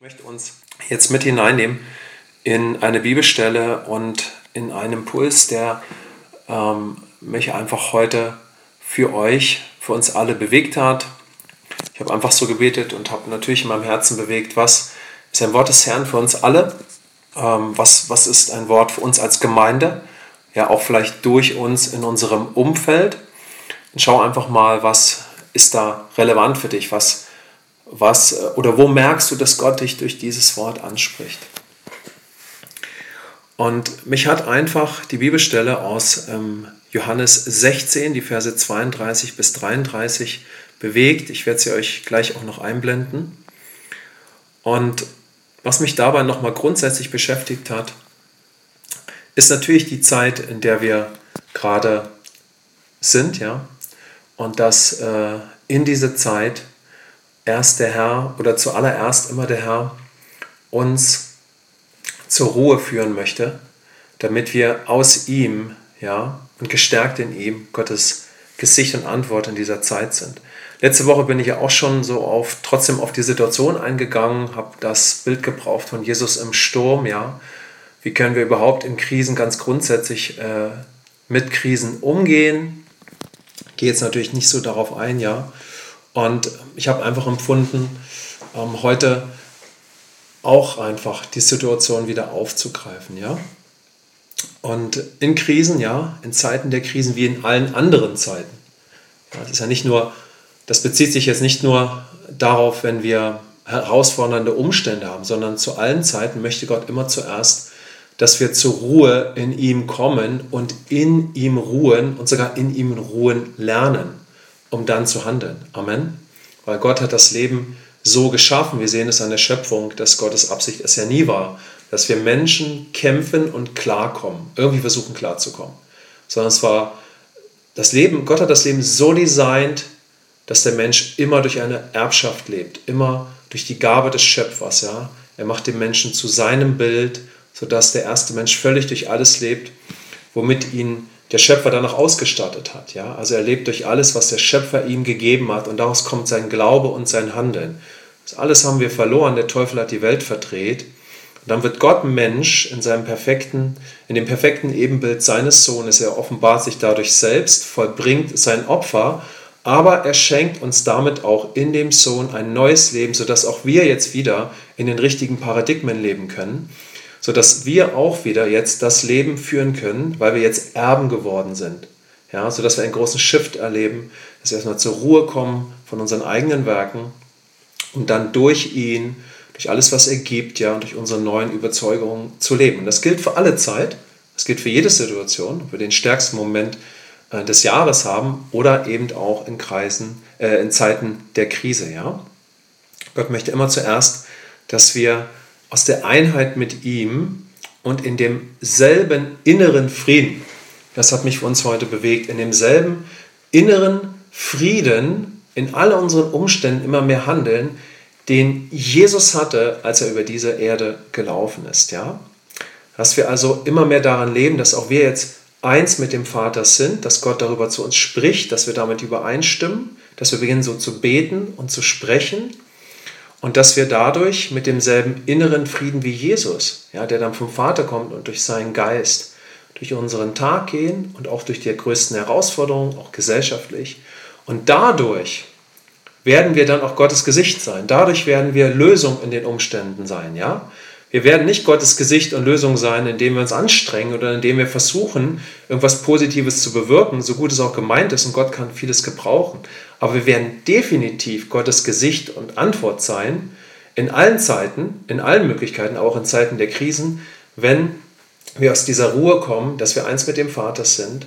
Ich möchte uns jetzt mit hineinnehmen in eine Bibelstelle und in einen Impuls, der ähm, mich einfach heute für euch, für uns alle bewegt hat. Ich habe einfach so gebetet und habe natürlich in meinem Herzen bewegt, was ist ein Wort des Herrn für uns alle? Ähm, was, was ist ein Wort für uns als Gemeinde? Ja, auch vielleicht durch uns in unserem Umfeld. Und schau einfach mal, was ist da relevant für dich? Was was äh, oder wo merkst du, dass Gott dich durch dieses Wort anspricht? Und mich hat einfach die Bibelstelle aus ähm, Johannes 16, die Verse 32 bis 33 bewegt. Ich werde sie euch gleich auch noch einblenden. Und was mich dabei nochmal grundsätzlich beschäftigt hat, ist natürlich die Zeit, in der wir gerade sind, ja. Und dass äh, in diese Zeit erst der Herr oder zuallererst immer der Herr uns zur Ruhe führen möchte, damit wir aus ihm, ja, und gestärkt in ihm Gottes Gesicht und Antwort in dieser Zeit sind. Letzte Woche bin ich ja auch schon so auf, trotzdem auf die Situation eingegangen, habe das Bild gebraucht von Jesus im Sturm, ja. Wie können wir überhaupt in Krisen ganz grundsätzlich äh, mit Krisen umgehen? Gehe jetzt natürlich nicht so darauf ein, ja. Und ich habe einfach empfunden, ähm, heute auch einfach die Situation wieder aufzugreifen, ja. Und in Krisen, ja, in Zeiten der Krisen wie in allen anderen Zeiten. Ja, das ist ja nicht nur, das bezieht sich jetzt nicht nur darauf, wenn wir herausfordernde Umstände haben, sondern zu allen Zeiten möchte Gott immer zuerst, dass wir zur Ruhe in ihm kommen und in ihm ruhen und sogar in ihm ruhen lernen um dann zu handeln. Amen. Weil Gott hat das Leben so geschaffen. Wir sehen es an der Schöpfung, dass Gottes Absicht es ja nie war, dass wir Menschen kämpfen und klarkommen, irgendwie versuchen klarzukommen. Sondern es war das Leben, Gott hat das Leben so designt, dass der Mensch immer durch eine Erbschaft lebt, immer durch die Gabe des Schöpfers. Ja? Er macht den Menschen zu seinem Bild, sodass der erste Mensch völlig durch alles lebt, womit ihn der Schöpfer danach ausgestattet hat. Ja? Also er lebt durch alles, was der Schöpfer ihm gegeben hat und daraus kommt sein Glaube und sein Handeln. Das alles haben wir verloren, der Teufel hat die Welt verdreht. Und dann wird Gott Mensch in seinem perfekten, in dem perfekten Ebenbild seines Sohnes. Er offenbart sich dadurch selbst, vollbringt sein Opfer, aber er schenkt uns damit auch in dem Sohn ein neues Leben, sodass auch wir jetzt wieder in den richtigen Paradigmen leben können sodass wir auch wieder jetzt das Leben führen können, weil wir jetzt Erben geworden sind. Ja, sodass wir einen großen Shift erleben, dass wir erstmal zur Ruhe kommen von unseren eigenen Werken und dann durch ihn, durch alles, was er gibt, ja, und durch unsere neuen Überzeugungen zu leben. Und das gilt für alle Zeit, das gilt für jede Situation, wir den stärksten Moment äh, des Jahres haben oder eben auch in Kreisen, äh, in Zeiten der Krise, ja. Gott möchte immer zuerst, dass wir aus der Einheit mit ihm und in demselben inneren Frieden, das hat mich für uns heute bewegt, in demselben inneren Frieden in all unseren Umständen immer mehr handeln, den Jesus hatte, als er über diese Erde gelaufen ist. Ja? Dass wir also immer mehr daran leben, dass auch wir jetzt eins mit dem Vater sind, dass Gott darüber zu uns spricht, dass wir damit übereinstimmen, dass wir beginnen so zu beten und zu sprechen und dass wir dadurch mit demselben inneren Frieden wie Jesus, ja, der dann vom Vater kommt und durch seinen Geist, durch unseren Tag gehen und auch durch die größten Herausforderungen, auch gesellschaftlich. Und dadurch werden wir dann auch Gottes Gesicht sein. Dadurch werden wir Lösung in den Umständen sein, ja. Wir werden nicht Gottes Gesicht und Lösung sein, indem wir uns anstrengen oder indem wir versuchen, irgendwas Positives zu bewirken, so gut es auch gemeint ist und Gott kann vieles gebrauchen. Aber wir werden definitiv Gottes Gesicht und Antwort sein, in allen Zeiten, in allen Möglichkeiten, auch in Zeiten der Krisen, wenn wir aus dieser Ruhe kommen, dass wir eins mit dem Vater sind,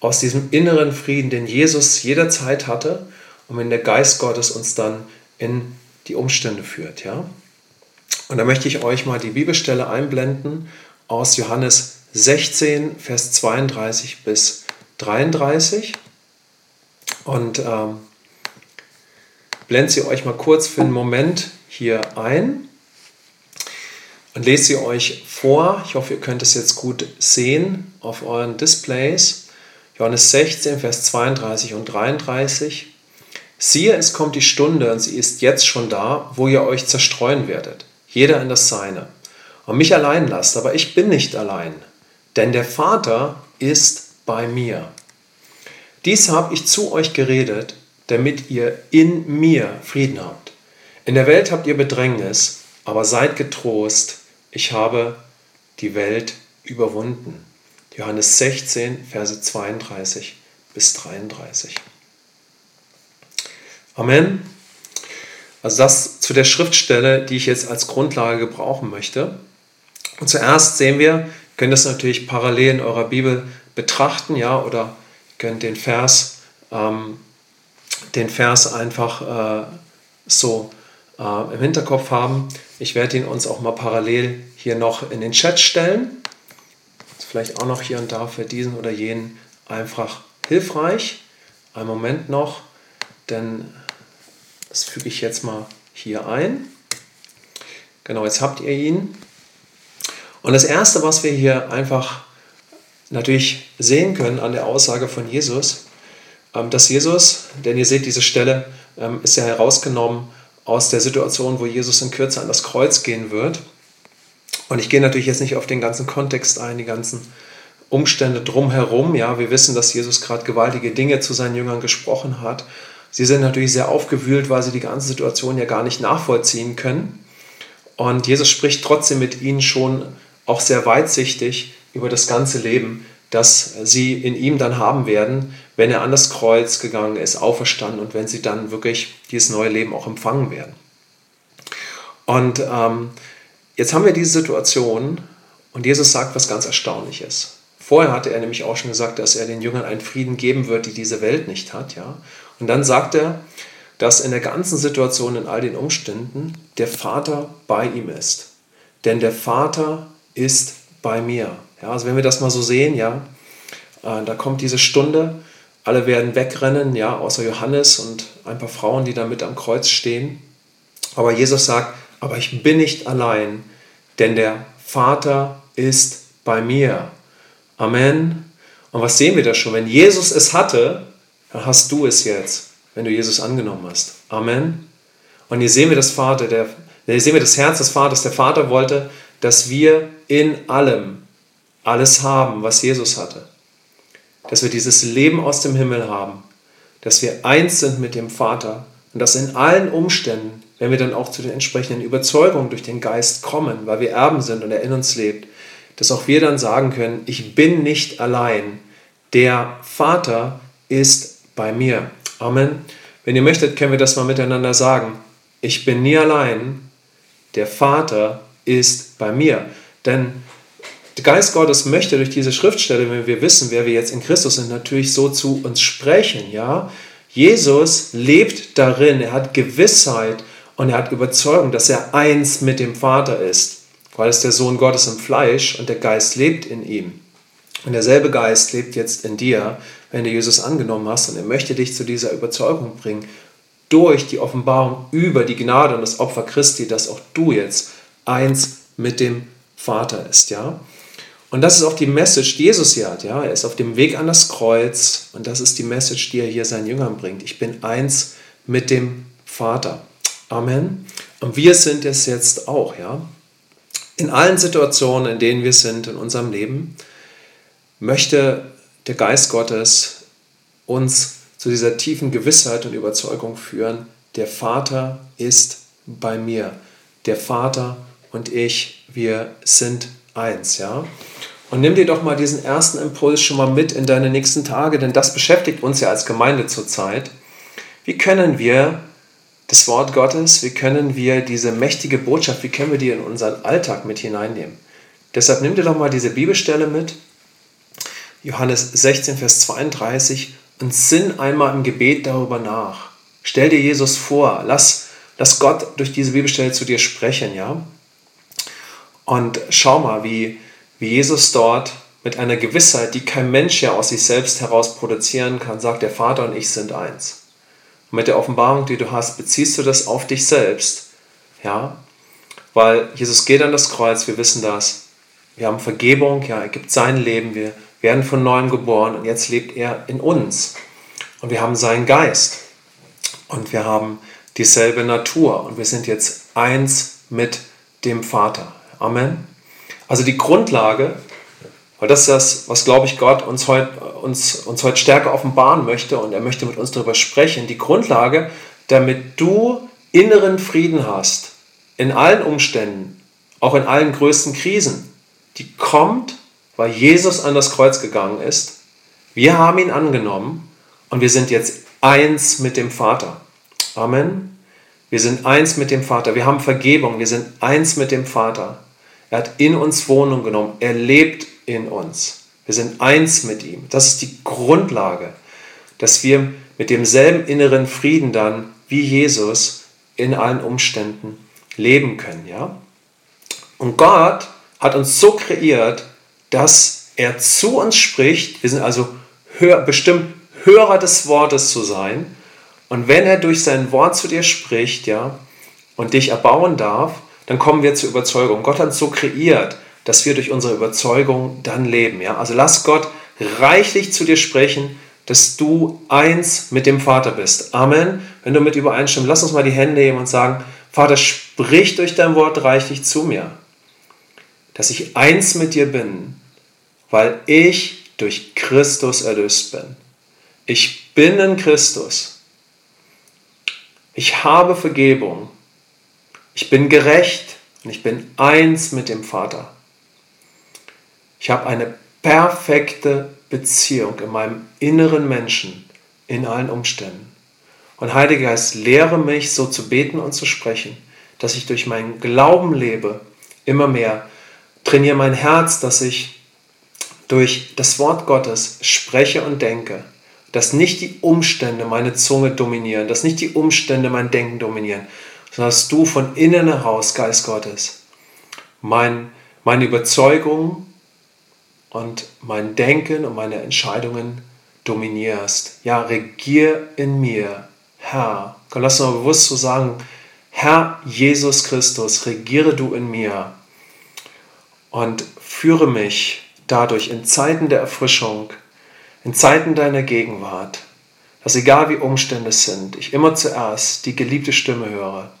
aus diesem inneren Frieden, den Jesus jederzeit hatte und wenn der Geist Gottes uns dann in die Umstände führt. Ja? Und da möchte ich euch mal die Bibelstelle einblenden aus Johannes 16, Vers 32 bis 33. Und ähm, blende sie euch mal kurz für einen Moment hier ein und lese sie euch vor. Ich hoffe, ihr könnt es jetzt gut sehen auf euren Displays. Johannes 16, Vers 32 und 33. Siehe, es kommt die Stunde und sie ist jetzt schon da, wo ihr euch zerstreuen werdet jeder in das Seine, und mich allein lasst, aber ich bin nicht allein, denn der Vater ist bei mir. Dies habe ich zu euch geredet, damit ihr in mir Frieden habt. In der Welt habt ihr Bedrängnis, aber seid getrost, ich habe die Welt überwunden. Johannes 16, Verse 32 bis 33. Amen. Also das zu der Schriftstelle, die ich jetzt als Grundlage gebrauchen möchte. Und zuerst sehen wir, ihr könnt das natürlich parallel in eurer Bibel betrachten, ja, oder ihr könnt den Vers, ähm, den Vers einfach äh, so äh, im Hinterkopf haben. Ich werde ihn uns auch mal parallel hier noch in den Chat stellen. Vielleicht auch noch hier und da für diesen oder jenen einfach hilfreich. Einen Moment noch, denn das füge ich jetzt mal hier ein. Genau, jetzt habt ihr ihn. Und das Erste, was wir hier einfach natürlich sehen können an der Aussage von Jesus, dass Jesus, denn ihr seht, diese Stelle ähm, ist ja herausgenommen aus der Situation, wo Jesus in Kürze an das Kreuz gehen wird. Und ich gehe natürlich jetzt nicht auf den ganzen Kontext ein, die ganzen Umstände drumherum. Ja, wir wissen, dass Jesus gerade gewaltige Dinge zu seinen Jüngern gesprochen hat. Sie sind natürlich sehr aufgewühlt, weil sie die ganze Situation ja gar nicht nachvollziehen können. Und Jesus spricht trotzdem mit ihnen schon auch sehr weitsichtig über das ganze Leben, das sie in ihm dann haben werden, wenn er an das Kreuz gegangen ist, auferstanden und wenn sie dann wirklich dieses neue Leben auch empfangen werden. Und ähm, jetzt haben wir diese Situation und Jesus sagt was ganz Erstaunliches. Vorher hatte er nämlich auch schon gesagt, dass er den Jüngern einen Frieden geben wird, die diese Welt nicht hat. Ja? Und dann sagt er, dass in der ganzen Situation, in all den Umständen, der Vater bei ihm ist. Denn der Vater ist bei mir. Ja, also wenn wir das mal so sehen, ja, äh, da kommt diese Stunde, alle werden wegrennen, ja, außer Johannes und ein paar Frauen, die da mit am Kreuz stehen. Aber Jesus sagt, aber ich bin nicht allein, denn der Vater ist bei mir. Amen. Und was sehen wir da schon? Wenn Jesus es hatte, dann hast du es jetzt, wenn du Jesus angenommen hast. Amen. Und hier sehen wir das Vater, der, hier sehen wir das Herz des Vaters. Der Vater wollte, dass wir in allem alles haben, was Jesus hatte. Dass wir dieses Leben aus dem Himmel haben. Dass wir eins sind mit dem Vater. Und dass in allen Umständen, wenn wir dann auch zu den entsprechenden Überzeugungen durch den Geist kommen, weil wir Erben sind und er in uns lebt, dass auch wir dann sagen können, ich bin nicht allein. Der Vater ist bei mir. Amen. Wenn ihr möchtet, können wir das mal miteinander sagen. Ich bin nie allein. Der Vater ist bei mir. Denn der Geist Gottes möchte durch diese Schriftstelle, wenn wir wissen, wer wir jetzt in Christus sind, natürlich so zu uns sprechen. Ja? Jesus lebt darin, er hat Gewissheit und er hat Überzeugung, dass er eins mit dem Vater ist, weil es der Sohn Gottes im Fleisch und der Geist lebt in ihm. Und derselbe Geist lebt jetzt in dir, wenn du Jesus angenommen hast und er möchte dich zu dieser Überzeugung bringen, durch die Offenbarung über die Gnade und das Opfer Christi, dass auch du jetzt eins mit dem Vater ist, ja. Und das ist auch die Message, die Jesus hier hat. Ja? Er ist auf dem Weg an das Kreuz und das ist die Message, die er hier seinen Jüngern bringt. Ich bin eins mit dem Vater. Amen. Und wir sind es jetzt auch. Ja? In allen Situationen, in denen wir sind in unserem Leben, möchte der Geist Gottes uns zu dieser tiefen Gewissheit und Überzeugung führen, der Vater ist bei mir. Der Vater und ich, wir sind eins, ja. Und nimm dir doch mal diesen ersten Impuls schon mal mit in deine nächsten Tage, denn das beschäftigt uns ja als Gemeinde zurzeit. Wie können wir das Wort Gottes, wie können wir diese mächtige Botschaft, wie können wir die in unseren Alltag mit hineinnehmen? Deshalb nimm dir doch mal diese Bibelstelle mit, Johannes 16, Vers 32, und sinn einmal im Gebet darüber nach. Stell dir Jesus vor, lass, lass Gott durch diese Bibelstelle zu dir sprechen, ja? Und schau mal, wie, wie Jesus dort mit einer Gewissheit, die kein Mensch ja aus sich selbst heraus produzieren kann, sagt, der Vater und ich sind eins. Und mit der Offenbarung, die du hast, beziehst du das auf dich selbst. Ja, weil Jesus geht an das Kreuz, wir wissen das. Wir haben Vergebung, ja, er gibt sein Leben, wir werden von neuem geboren und jetzt lebt er in uns. Und wir haben seinen Geist. Und wir haben dieselbe Natur und wir sind jetzt eins mit dem Vater. Amen. Also die Grundlage, weil das ist das, was, glaube ich, Gott uns heute, uns, uns heute stärker offenbaren möchte und er möchte mit uns darüber sprechen. Die Grundlage, damit du inneren Frieden hast, in allen Umständen, auch in allen größten Krisen, die kommt, weil Jesus an das Kreuz gegangen ist. Wir haben ihn angenommen und wir sind jetzt eins mit dem Vater. Amen. Wir sind eins mit dem Vater. Wir haben Vergebung. Wir sind eins mit dem Vater. Er hat in uns Wohnung genommen. Er lebt in uns. Wir sind eins mit ihm. Das ist die Grundlage, dass wir mit demselben inneren Frieden dann wie Jesus in allen Umständen leben können. Ja? Und Gott hat uns so kreiert, dass er zu uns spricht. Wir sind also hör, bestimmt Hörer des Wortes zu sein. Und wenn er durch sein Wort zu dir spricht, ja, und dich erbauen darf, dann kommen wir zur Überzeugung. Gott hat es so kreiert, dass wir durch unsere Überzeugung dann leben. Ja? Also lass Gott reichlich zu dir sprechen, dass du eins mit dem Vater bist. Amen. Wenn du mit übereinstimmst, lass uns mal die Hände heben und sagen, Vater, sprich durch dein Wort reichlich zu mir, dass ich eins mit dir bin, weil ich durch Christus erlöst bin. Ich bin in Christus. Ich habe Vergebung. Ich bin gerecht und ich bin eins mit dem Vater. Ich habe eine perfekte Beziehung in meinem inneren Menschen in allen Umständen. Und Heiliger Geist, lehre mich so zu beten und zu sprechen, dass ich durch meinen Glauben lebe, immer mehr. Trainiere mein Herz, dass ich durch das Wort Gottes spreche und denke, dass nicht die Umstände meine Zunge dominieren, dass nicht die Umstände mein Denken dominieren, sondern dass du von innen heraus, Geist Gottes, mein, meine Überzeugung und mein Denken und meine Entscheidungen dominierst. Ja, regier in mir, Herr. Komm, lass uns mal bewusst so sagen, Herr Jesus Christus, regiere du in mir und führe mich dadurch in Zeiten der Erfrischung, in Zeiten deiner Gegenwart, dass egal wie Umstände sind, ich immer zuerst die geliebte Stimme höre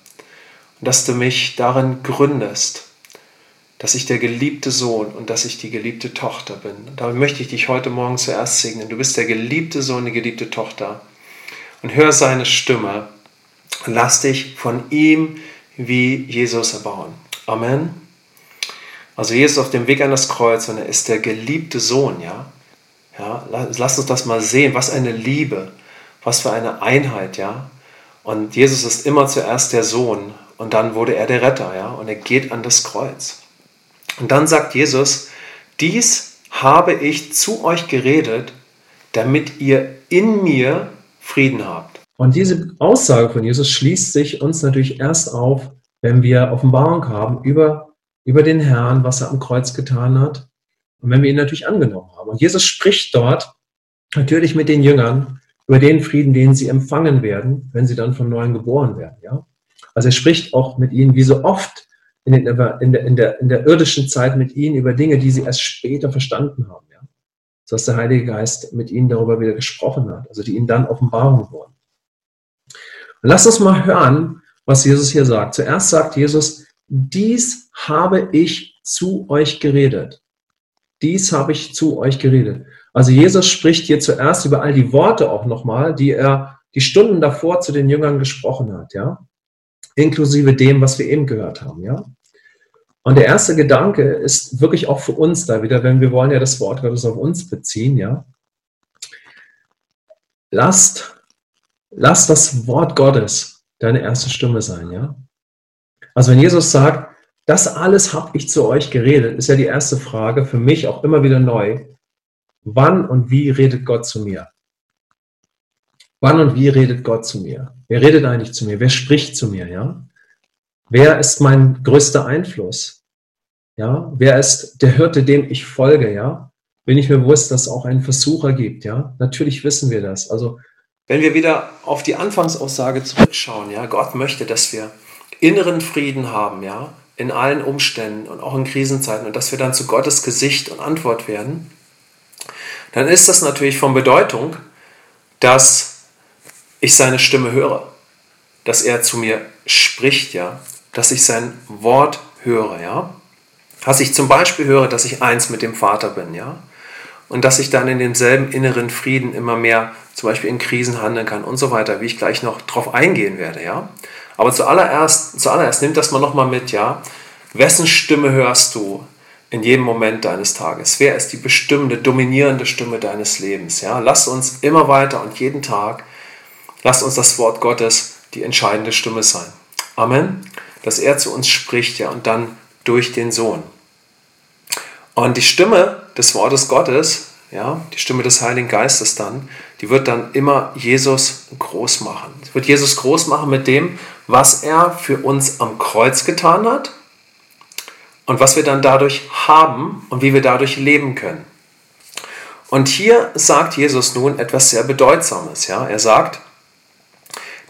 und dass du mich darin gründest, dass ich der geliebte Sohn und dass ich die geliebte Tochter bin. Und damit möchte ich dich heute Morgen zuerst segnen. Du bist der geliebte Sohn, die geliebte Tochter. Und hör seine Stimme und lass dich von ihm wie Jesus erbauen. Amen. Also Jesus auf dem Weg an das Kreuz und er ist der geliebte Sohn, ja. Ja, lass uns das mal sehen, was eine Liebe, was für eine Einheit, ja. Und Jesus ist immer zuerst der Sohn und dann wurde er der Retter, ja, und er geht an das Kreuz. Und dann sagt Jesus, dies habe ich zu euch geredet, damit ihr in mir Frieden habt. Und diese Aussage von Jesus schließt sich uns natürlich erst auf, wenn wir Offenbarung haben über, über den Herrn, was er am Kreuz getan hat und wenn wir ihn natürlich angenommen haben. Und Jesus spricht dort natürlich mit den Jüngern über den Frieden, den sie empfangen werden, wenn sie dann von neuem geboren werden. Ja? Also er spricht auch mit ihnen, wie so oft in, den, in, der, in, der, in der irdischen Zeit mit ihnen über Dinge, die sie erst später verstanden haben. Ja? So dass der Heilige Geist mit ihnen darüber wieder gesprochen hat, also die ihnen dann Offenbarung wurden. Und lasst uns mal hören, was Jesus hier sagt. Zuerst sagt Jesus, dies habe ich zu euch geredet. Dies habe ich zu euch geredet. Also Jesus spricht hier zuerst über all die Worte auch nochmal, die er die Stunden davor zu den Jüngern gesprochen hat, ja inklusive dem, was wir eben gehört haben, ja. Und der erste Gedanke ist wirklich auch für uns da wieder, wenn wir wollen ja das Wort Gottes auf uns beziehen, ja. Lasst, lasst das Wort Gottes deine erste Stimme sein, ja. Also wenn Jesus sagt, das alles habe ich zu euch geredet, ist ja die erste Frage für mich auch immer wieder neu. Wann und wie redet Gott zu mir? Wann und wie redet Gott zu mir? Wer redet eigentlich zu mir? Wer spricht zu mir? Ja? Wer ist mein größter Einfluss? Ja? Wer ist der Hirte, dem ich folge? Ja? Bin ich mir bewusst, dass es auch einen Versucher gibt? Ja? Natürlich wissen wir das. Also, wenn wir wieder auf die Anfangsaussage zurückschauen, ja, Gott möchte, dass wir inneren Frieden haben, ja, in allen Umständen und auch in Krisenzeiten und dass wir dann zu Gottes Gesicht und Antwort werden, dann ist das natürlich von Bedeutung, dass ich seine Stimme höre, dass er zu mir spricht, ja, dass ich sein Wort höre, ja. Dass ich zum Beispiel höre, dass ich eins mit dem Vater bin, ja. Und dass ich dann in demselben inneren Frieden immer mehr zum Beispiel in Krisen handeln kann und so weiter, wie ich gleich noch drauf eingehen werde, ja. Aber zuallererst, zuallererst nimmt das mal nochmal mit, ja. Wessen Stimme hörst du in jedem Moment deines Tages? Wer ist die bestimmende, dominierende Stimme deines Lebens? Ja? Lass uns immer weiter und jeden Tag, lass uns das Wort Gottes die entscheidende Stimme sein. Amen. Dass er zu uns spricht, ja, und dann durch den Sohn. Und die Stimme des Wortes Gottes, ja, die Stimme des Heiligen Geistes dann, die wird dann immer Jesus groß machen. Sie wird Jesus groß machen mit dem, was er für uns am Kreuz getan hat und was wir dann dadurch haben und wie wir dadurch leben können. Und hier sagt Jesus nun etwas sehr Bedeutsames. Ja? Er sagt,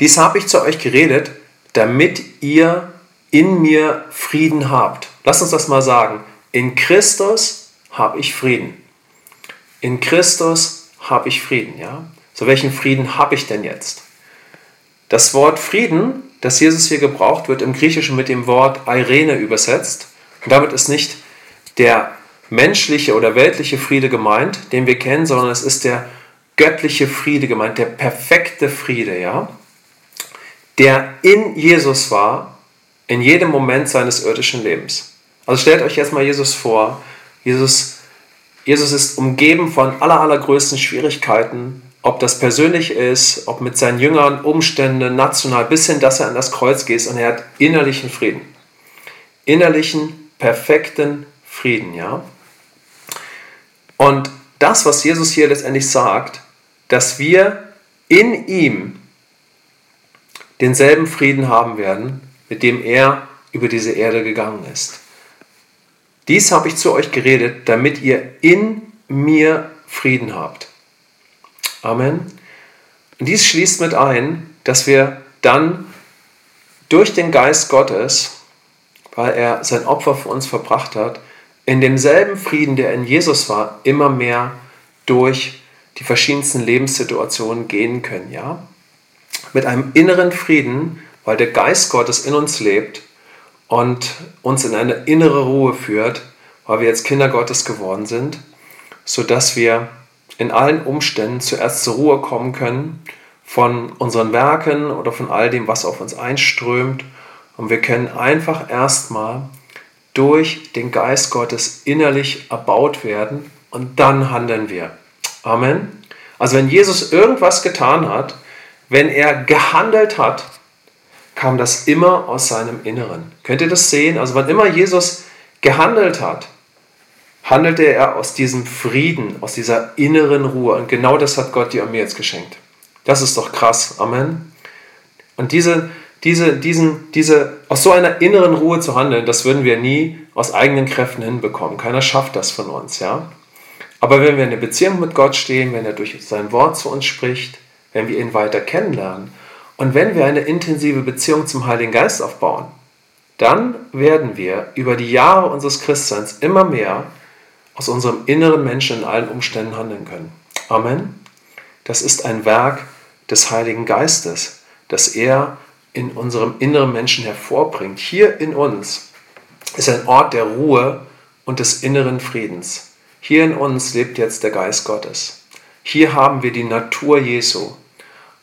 dies habe ich zu euch geredet, damit ihr in mir Frieden habt. Lass uns das mal sagen. In Christus habe ich Frieden. In Christus habe ich Frieden. Ja? So welchen Frieden habe ich denn jetzt? Das Wort Frieden, das Jesus hier gebraucht wird, im Griechischen mit dem Wort Irene übersetzt, und damit ist nicht der menschliche oder weltliche Friede gemeint, den wir kennen, sondern es ist der göttliche Friede gemeint, der perfekte Friede, ja, der in Jesus war, in jedem Moment seines irdischen Lebens. Also stellt euch jetzt mal Jesus vor, Jesus, Jesus ist umgeben von aller, allergrößten Schwierigkeiten, ob das persönlich ist, ob mit seinen Jüngern, Umstände, national, bis hin, dass er an das Kreuz geht und er hat innerlichen Frieden. Innerlichen perfekten Frieden, ja? Und das, was Jesus hier letztendlich sagt, dass wir in ihm denselben Frieden haben werden, mit dem er über diese Erde gegangen ist. Dies habe ich zu euch geredet, damit ihr in mir Frieden habt. Amen. Und dies schließt mit ein, dass wir dann durch den Geist Gottes weil er sein Opfer für uns verbracht hat, in demselben Frieden, der in Jesus war, immer mehr durch die verschiedensten Lebenssituationen gehen können, ja? Mit einem inneren Frieden, weil der Geist Gottes in uns lebt und uns in eine innere Ruhe führt, weil wir jetzt Kinder Gottes geworden sind, sodass wir in allen Umständen zuerst zur Ruhe kommen können von unseren Werken oder von all dem, was auf uns einströmt und wir können einfach erstmal durch den Geist Gottes innerlich erbaut werden und dann handeln wir. Amen. Also wenn Jesus irgendwas getan hat, wenn er gehandelt hat, kam das immer aus seinem Inneren. Könnt ihr das sehen? Also wann immer Jesus gehandelt hat, handelte er aus diesem Frieden, aus dieser inneren Ruhe. Und genau das hat Gott dir und mir jetzt geschenkt. Das ist doch krass. Amen. Und diese, diese, diesen, diese, aus so einer inneren Ruhe zu handeln, das würden wir nie aus eigenen Kräften hinbekommen. Keiner schafft das von uns, ja. Aber wenn wir in einer Beziehung mit Gott stehen, wenn er durch sein Wort zu uns spricht, wenn wir ihn weiter kennenlernen und wenn wir eine intensive Beziehung zum Heiligen Geist aufbauen, dann werden wir über die Jahre unseres Christseins immer mehr aus unserem inneren Menschen in allen Umständen handeln können. Amen. Das ist ein Werk des Heiligen Geistes, das er in unserem inneren Menschen hervorbringt, hier in uns, ist ein Ort der Ruhe und des inneren Friedens. Hier in uns lebt jetzt der Geist Gottes. Hier haben wir die Natur Jesu.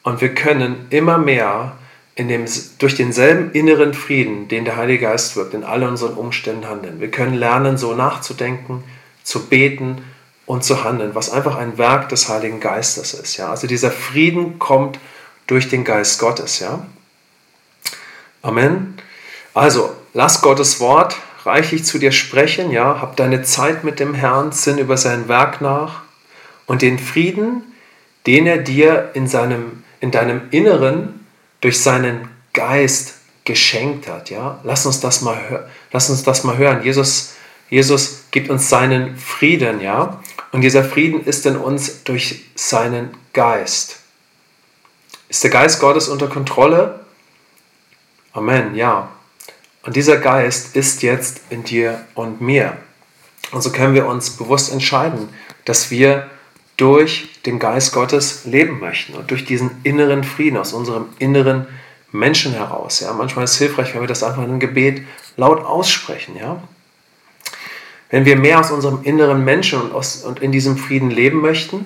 Und wir können immer mehr dem, durch denselben inneren Frieden, den der Heilige Geist wirkt, in all unseren Umständen handeln. Wir können lernen, so nachzudenken, zu beten und zu handeln, was einfach ein Werk des Heiligen Geistes ist. Ja? Also dieser Frieden kommt durch den Geist Gottes. Ja? Amen. Also, lass Gottes Wort reichlich zu dir sprechen, ja, hab deine Zeit mit dem Herrn, sinn über sein Werk nach und den Frieden, den er dir in, seinem, in deinem Inneren durch seinen Geist geschenkt hat, ja. Lass uns das mal, lass uns das mal hören. Jesus, Jesus gibt uns seinen Frieden, ja. Und dieser Frieden ist in uns durch seinen Geist. Ist der Geist Gottes unter Kontrolle? Amen, ja. Und dieser Geist ist jetzt in dir und mir. Und so können wir uns bewusst entscheiden, dass wir durch den Geist Gottes leben möchten und durch diesen inneren Frieden aus unserem inneren Menschen heraus. Ja, manchmal ist es hilfreich, wenn wir das einfach in einem Gebet laut aussprechen, ja? Wenn wir mehr aus unserem inneren Menschen und, aus, und in diesem Frieden leben möchten,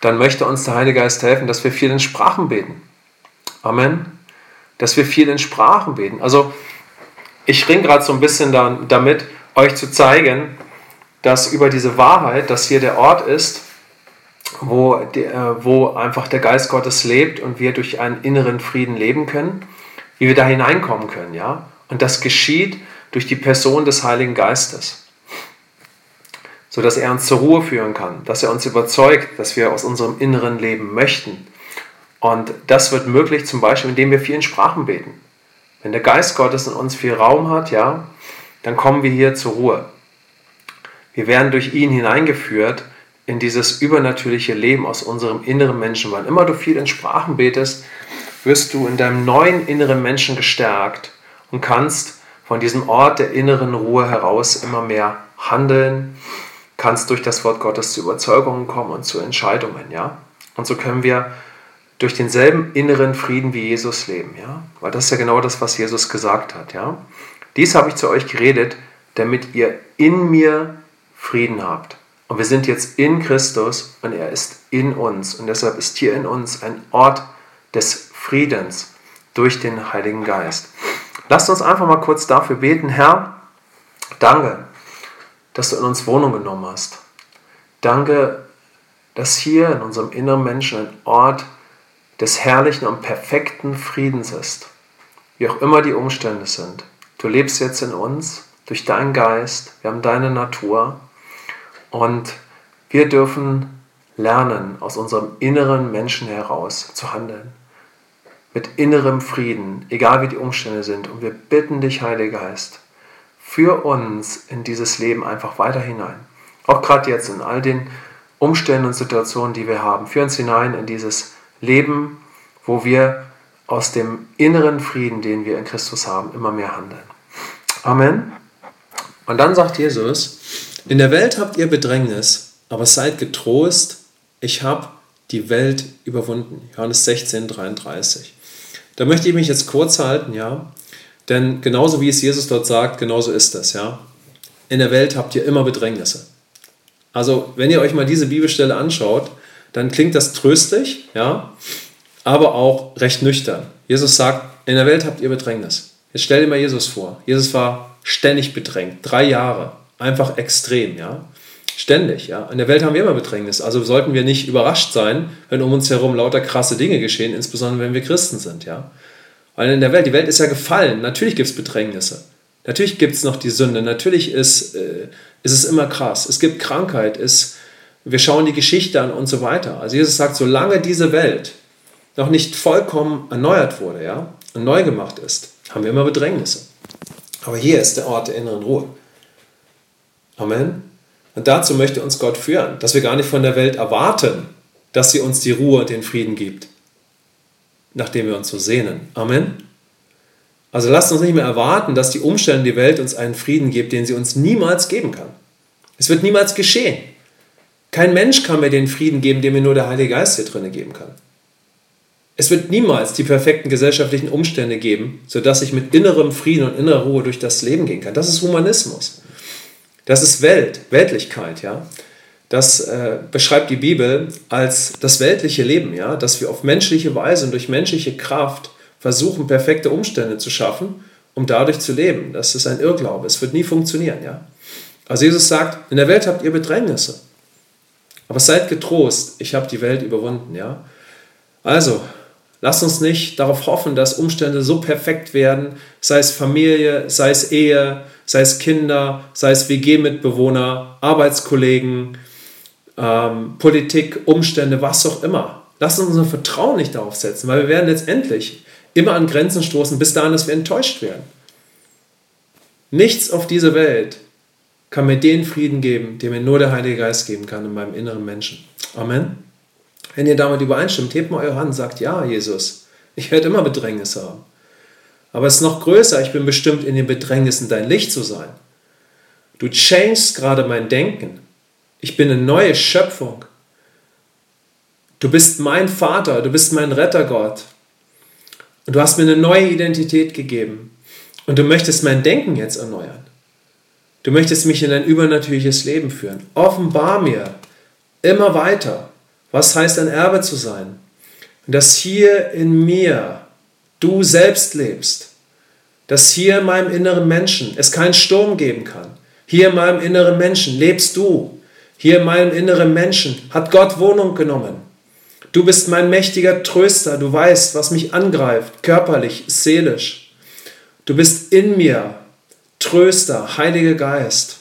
dann möchte uns der Heilige Geist helfen, dass wir viel in Sprachen beten. Amen. Dass wir viel in Sprachen beten. Also ich ringe gerade so ein bisschen damit, euch zu zeigen, dass über diese Wahrheit, dass hier der Ort ist, wo, der, äh, wo einfach der Geist Gottes lebt und wir durch einen inneren Frieden leben können, wie wir da hineinkommen können, ja. Und das geschieht durch die Person des Heiligen Geistes, so dass er uns zur Ruhe führen kann, dass er uns überzeugt, dass wir aus unserem inneren Leben möchten. Und das wird möglich zum Beispiel, indem wir vielen Sprachen beten. Wenn der Geist Gottes in uns viel Raum hat, ja, dann kommen wir hier zur Ruhe. Wir werden durch ihn hineingeführt in dieses übernatürliche Leben aus unserem inneren Menschen. Wann immer du viel in Sprachen betest, wirst du in deinem neuen inneren Menschen gestärkt und kannst von diesem Ort der inneren Ruhe heraus immer mehr handeln, kannst durch das Wort Gottes zu Überzeugungen kommen und zu Entscheidungen, ja? Und so können wir durch denselben inneren Frieden wie Jesus leben, ja? Weil das ist ja genau das, was Jesus gesagt hat, ja? Dies habe ich zu euch geredet, damit ihr in mir Frieden habt. Und wir sind jetzt in Christus und er ist in uns. Und deshalb ist hier in uns ein Ort des Friedens durch den Heiligen Geist. Lasst uns einfach mal kurz dafür beten. Herr, danke, dass du in uns Wohnung genommen hast. Danke, dass hier in unserem inneren Menschen ein Ort des herrlichen und perfekten Friedens ist. Wie auch immer die Umstände sind. Du lebst jetzt in uns durch deinen Geist. Wir haben deine Natur. Und wir dürfen lernen, aus unserem inneren Menschen heraus zu handeln. Mit innerem Frieden, egal wie die Umstände sind. Und wir bitten dich, Heiliger Geist, für uns in dieses Leben einfach weiter hinein. Auch gerade jetzt in all den Umständen und Situationen, die wir haben. Führ uns hinein in dieses Leben, wo wir aus dem inneren Frieden, den wir in Christus haben, immer mehr handeln. Amen. Und dann sagt Jesus, in der Welt habt ihr Bedrängnis, aber seid getrost, ich habe die Welt überwunden. Johannes 16, 33. Da möchte ich mich jetzt kurz halten, ja. Denn genauso wie es Jesus dort sagt, genauso ist das, ja. In der Welt habt ihr immer Bedrängnisse. Also, wenn ihr euch mal diese Bibelstelle anschaut, dann klingt das tröstlich, ja, aber auch recht nüchtern. Jesus sagt, in der Welt habt ihr Bedrängnis. Jetzt stell dir mal Jesus vor. Jesus war ständig bedrängt, drei Jahre einfach extrem, ja. Ständig, ja. In der Welt haben wir immer Bedrängnis. Also sollten wir nicht überrascht sein, wenn um uns herum lauter krasse Dinge geschehen, insbesondere wenn wir Christen sind, ja. Weil in der Welt, die Welt ist ja gefallen. Natürlich gibt es Bedrängnisse. Natürlich gibt es noch die Sünde. Natürlich ist, äh, ist es immer krass. Es gibt Krankheit. Es, wir schauen die Geschichte an und so weiter. Also Jesus sagt, solange diese Welt noch nicht vollkommen erneuert wurde, ja, und neu gemacht ist, haben wir immer Bedrängnisse. Aber hier ist der Ort der inneren Ruhe. Amen. Und dazu möchte uns Gott führen, dass wir gar nicht von der Welt erwarten, dass sie uns die Ruhe und den Frieden gibt, nachdem wir uns so sehnen. Amen. Also lasst uns nicht mehr erwarten, dass die Umstände die Welt uns einen Frieden gibt, den sie uns niemals geben kann. Es wird niemals geschehen. Kein Mensch kann mir den Frieden geben, den mir nur der Heilige Geist hier drinnen geben kann. Es wird niemals die perfekten gesellschaftlichen Umstände geben, sodass ich mit innerem Frieden und innerer Ruhe durch das Leben gehen kann. Das ist Humanismus. Das ist Welt, Weltlichkeit, ja. Das äh, beschreibt die Bibel als das weltliche Leben, ja, dass wir auf menschliche Weise und durch menschliche Kraft versuchen, perfekte Umstände zu schaffen, um dadurch zu leben. Das ist ein Irrglaube. Es wird nie funktionieren, ja. Also Jesus sagt, in der Welt habt ihr Bedrängnisse. Aber seid getrost, ich habe die Welt überwunden, ja. Also, lasst uns nicht darauf hoffen, dass Umstände so perfekt werden, sei es Familie, sei es Ehe, sei es Kinder, sei es WG-Mitbewohner, Arbeitskollegen, ähm, Politik, Umstände, was auch immer. Lass uns unser Vertrauen nicht darauf setzen, weil wir werden letztendlich immer an Grenzen stoßen, bis dahin, dass wir enttäuscht werden. Nichts auf dieser Welt kann mir den Frieden geben, den mir nur der Heilige Geist geben kann in meinem inneren Menschen. Amen. Wenn ihr damit übereinstimmt, hebt mal eure Hand und sagt, ja, Jesus, ich werde immer Bedrängnis haben. Aber es ist noch größer, ich bin bestimmt in den Bedrängnissen dein Licht zu sein. Du changest gerade mein Denken. Ich bin eine neue Schöpfung. Du bist mein Vater, du bist mein Rettergott. Und du hast mir eine neue Identität gegeben. Und du möchtest mein Denken jetzt erneuern. Du möchtest mich in ein übernatürliches Leben führen. Offenbar mir immer weiter, was heißt ein Erbe zu sein. Und dass hier in mir du selbst lebst. Dass hier in meinem inneren Menschen es keinen Sturm geben kann. Hier in meinem inneren Menschen lebst du. Hier in meinem inneren Menschen hat Gott Wohnung genommen. Du bist mein mächtiger Tröster. Du weißt, was mich angreift, körperlich, seelisch. Du bist in mir, Tröster, Heiliger Geist.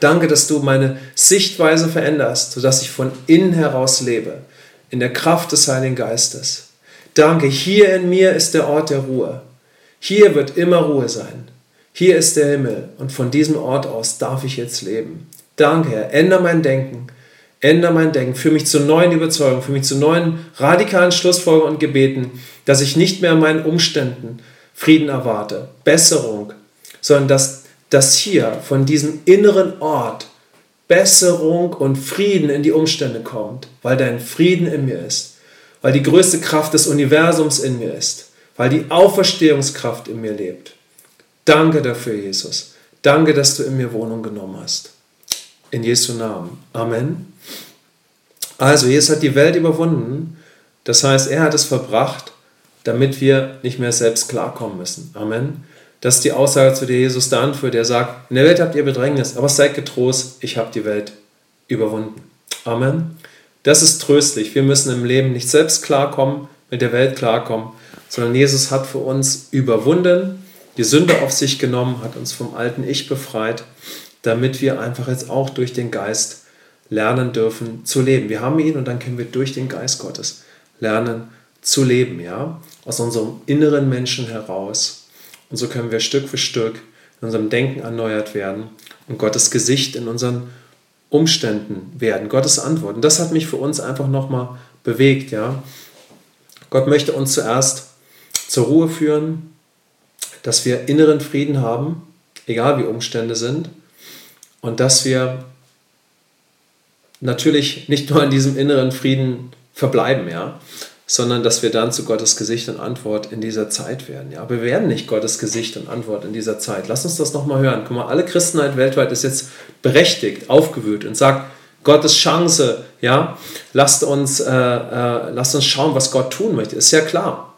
Danke, dass du meine Sichtweise veränderst, sodass ich von innen heraus lebe, in der Kraft des Heiligen Geistes. Danke, hier in mir ist der Ort der Ruhe. Hier wird immer Ruhe sein. Hier ist der Himmel und von diesem Ort aus darf ich jetzt leben. Danke, Herr, ändere mein Denken, ändere mein Denken, führe mich zu neuen Überzeugungen, führe mich zu neuen radikalen Schlussfolgerungen und Gebeten, dass ich nicht mehr in meinen Umständen Frieden erwarte, Besserung, sondern dass, dass hier von diesem inneren Ort Besserung und Frieden in die Umstände kommt, weil dein Frieden in mir ist, weil die größte Kraft des Universums in mir ist, weil die Auferstehungskraft in mir lebt. Danke dafür, Jesus. Danke, dass du in mir Wohnung genommen hast. In Jesu Namen. Amen. Also, Jesus hat die Welt überwunden. Das heißt, er hat es verbracht, damit wir nicht mehr selbst klarkommen müssen. Amen. Das ist die Aussage, zu der Jesus da anführt. Er sagt, in der Welt habt ihr Bedrängnis, aber seid getrost, ich habe die Welt überwunden. Amen. Das ist tröstlich. Wir müssen im Leben nicht selbst klarkommen, mit der Welt klarkommen, sondern Jesus hat für uns überwunden die Sünde auf sich genommen, hat uns vom alten Ich befreit, damit wir einfach jetzt auch durch den Geist lernen dürfen zu leben. Wir haben ihn und dann können wir durch den Geist Gottes lernen zu leben, ja, aus unserem inneren Menschen heraus. Und so können wir Stück für Stück in unserem Denken erneuert werden und Gottes Gesicht in unseren Umständen werden, Gottes Antworten. Das hat mich für uns einfach nochmal bewegt, ja. Gott möchte uns zuerst zur Ruhe führen, dass wir inneren Frieden haben, egal wie Umstände sind, und dass wir natürlich nicht nur in diesem inneren Frieden verbleiben, ja, sondern dass wir dann zu Gottes Gesicht und Antwort in dieser Zeit werden. Ja, wir werden nicht Gottes Gesicht und Antwort in dieser Zeit. Lass uns das nochmal hören. Guck mal, alle Christenheit weltweit ist jetzt berechtigt, aufgewühlt und sagt, Gottes Chance, ja, lasst uns, äh, äh, lasst uns schauen, was Gott tun möchte. Ist ja klar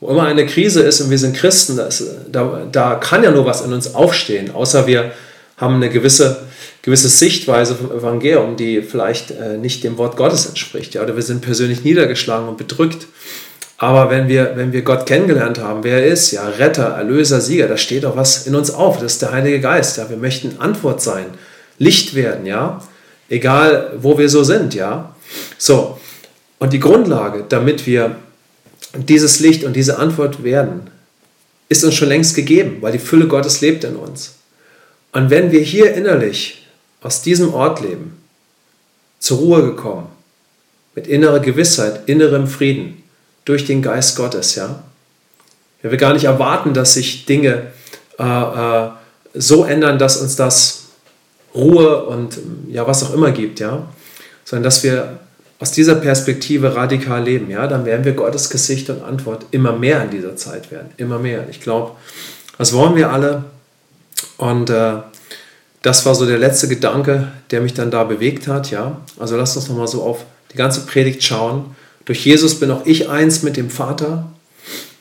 wo immer eine Krise ist und wir sind Christen, das, da, da kann ja nur was in uns aufstehen, außer wir haben eine gewisse, gewisse Sichtweise vom Evangelium, die vielleicht äh, nicht dem Wort Gottes entspricht. Ja, oder wir sind persönlich niedergeschlagen und bedrückt. Aber wenn wir, wenn wir Gott kennengelernt haben, wer er ist, ja, Retter, Erlöser, Sieger, da steht doch was in uns auf. Das ist der Heilige Geist. Ja, wir möchten Antwort sein, Licht werden, ja, egal wo wir so sind, ja. So, und die Grundlage, damit wir dieses Licht und diese Antwort werden, ist uns schon längst gegeben, weil die Fülle Gottes lebt in uns. Und wenn wir hier innerlich aus diesem Ort leben, zur Ruhe gekommen, mit innerer Gewissheit, innerem Frieden, durch den Geist Gottes, ja, wenn wir gar nicht erwarten, dass sich Dinge äh, äh, so ändern, dass uns das Ruhe und ja, was auch immer gibt, ja, sondern dass wir aus dieser Perspektive radikal leben, ja, dann werden wir Gottes Gesicht und Antwort immer mehr in dieser Zeit werden. Immer mehr. Ich glaube, das wollen wir alle. Und äh, das war so der letzte Gedanke, der mich dann da bewegt hat, ja. Also lasst uns nochmal so auf die ganze Predigt schauen. Durch Jesus bin auch ich eins mit dem Vater.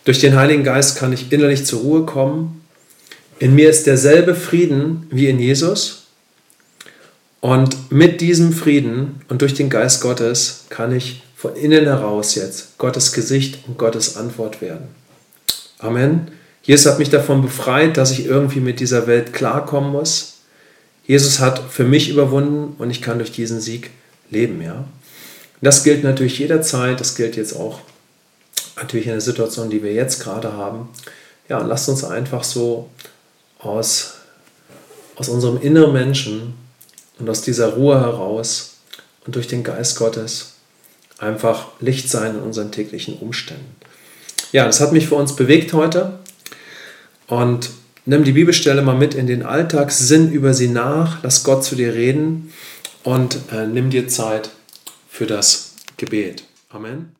Durch den Heiligen Geist kann ich innerlich zur Ruhe kommen. In mir ist derselbe Frieden wie in Jesus. Und mit diesem Frieden und durch den Geist Gottes kann ich von innen heraus jetzt Gottes Gesicht und Gottes Antwort werden. Amen. Jesus hat mich davon befreit, dass ich irgendwie mit dieser Welt klarkommen muss. Jesus hat für mich überwunden und ich kann durch diesen Sieg leben, ja. Das gilt natürlich jederzeit, das gilt jetzt auch natürlich in der Situation, die wir jetzt gerade haben. Ja, lasst uns einfach so aus, aus unserem inneren Menschen und aus dieser Ruhe heraus und durch den Geist Gottes einfach Licht sein in unseren täglichen Umständen. Ja, das hat mich für uns bewegt heute und nimm die Bibelstelle mal mit in den Alltag, sinn über sie nach, lass Gott zu dir reden und äh, nimm dir Zeit für das Gebet. Amen.